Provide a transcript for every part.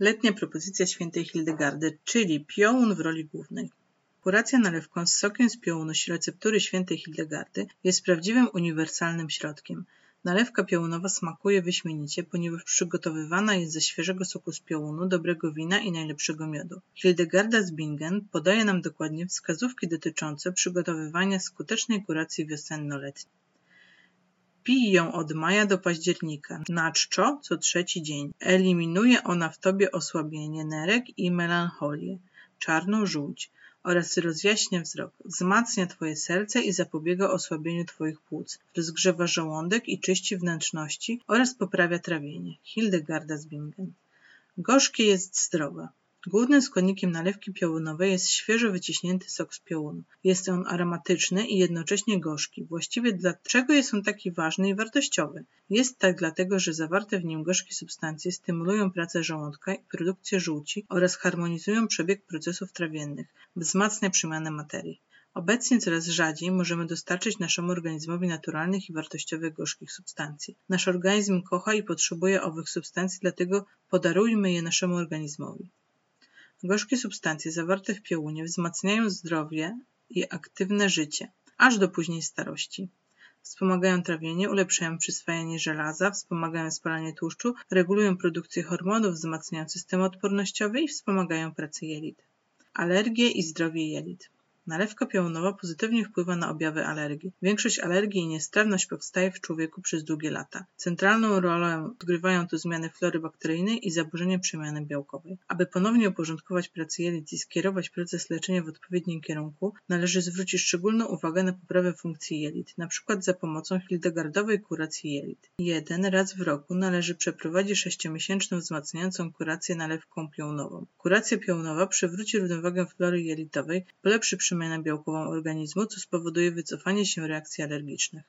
Letnia propozycja świętej Hildegardy, czyli piołun w roli głównej. Kuracja nalewką z sokiem z piołunu receptury świętej Hildegardy jest prawdziwym uniwersalnym środkiem. Nalewka piołunowa smakuje wyśmienicie, ponieważ przygotowywana jest ze świeżego soku z piołunu, dobrego wina i najlepszego miodu. Hildegarda z Bingen podaje nam dokładnie wskazówki dotyczące przygotowywania skutecznej kuracji wiosenno-letniej. Pij ją od maja do października, na czczo co trzeci dzień. Eliminuje ona w tobie osłabienie nerek i melancholię, czarną żółć oraz rozjaśnia wzrok, wzmacnia twoje serce i zapobiega osłabieniu twoich płuc, rozgrzewa żołądek i czyści wnętrzności oraz poprawia trawienie. Hildegarda z Bingen. Gorzkie jest zdrowe. Głównym składnikiem nalewki piołunowej jest świeżo wyciśnięty sok z piołunu. Jest on aromatyczny i jednocześnie gorzki. Właściwie dlaczego jest on taki ważny i wartościowy? Jest tak dlatego, że zawarte w nim gorzkie substancje stymulują pracę żołądka i produkcję żółci oraz harmonizują przebieg procesów trawiennych, wzmacnia przemianę materii. Obecnie coraz rzadziej możemy dostarczyć naszemu organizmowi naturalnych i wartościowych gorzkich substancji. Nasz organizm kocha i potrzebuje owych substancji, dlatego podarujmy je naszemu organizmowi. Gorzkie substancje zawarte w piołunie wzmacniają zdrowie i aktywne życie, aż do później starości. Wspomagają trawienie, ulepszają przyswajanie żelaza, wspomagają spalanie tłuszczu, regulują produkcję hormonów, wzmacniają system odpornościowy i wspomagają pracę jelit. Alergie i zdrowie jelit. Nalewka piołunowa pozytywnie wpływa na objawy alergii. Większość alergii i niestrawność powstaje w człowieku przez długie lata. Centralną rolę odgrywają tu zmiany flory bakteryjnej i zaburzenia przemiany białkowej. Aby ponownie uporządkować pracę jelit i skierować proces leczenia w odpowiednim kierunku, należy zwrócić szczególną uwagę na poprawę funkcji jelit, np. za pomocą hildegardowej kuracji jelit. Jeden raz w roku należy przeprowadzić sześciomiesięczną wzmacniającą kurację nalewką piołunową. Kuracja piołunowa przywróci równowagę flory jelitowej, polepszy przemianę przemianę białkową organizmu, co spowoduje wycofanie się reakcji alergicznych.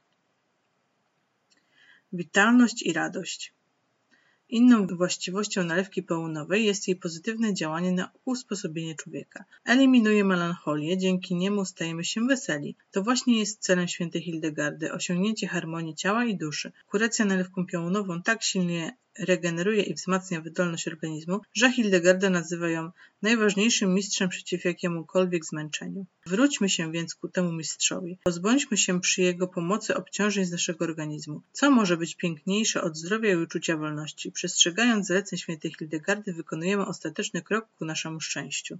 Witalność i radość. Inną właściwością nalewki połunowej jest jej pozytywne działanie na usposobienie człowieka. Eliminuje melancholię, dzięki niemu stajemy się weseli. To właśnie jest celem świętej Hildegardy, osiągnięcie harmonii ciała i duszy. Kuracja nalewką piołunową tak silnie regeneruje i wzmacnia wydolność organizmu, że Hildegarda nazywa ją najważniejszym mistrzem przeciw jakiemukolwiek zmęczeniu. Wróćmy się więc ku temu mistrzowi. Pozbądźmy się przy jego pomocy obciążeń z naszego organizmu. Co może być piękniejsze od zdrowia i uczucia wolności? Przestrzegając zaleceń świętej Hildegardy wykonujemy ostateczny krok ku naszemu szczęściu.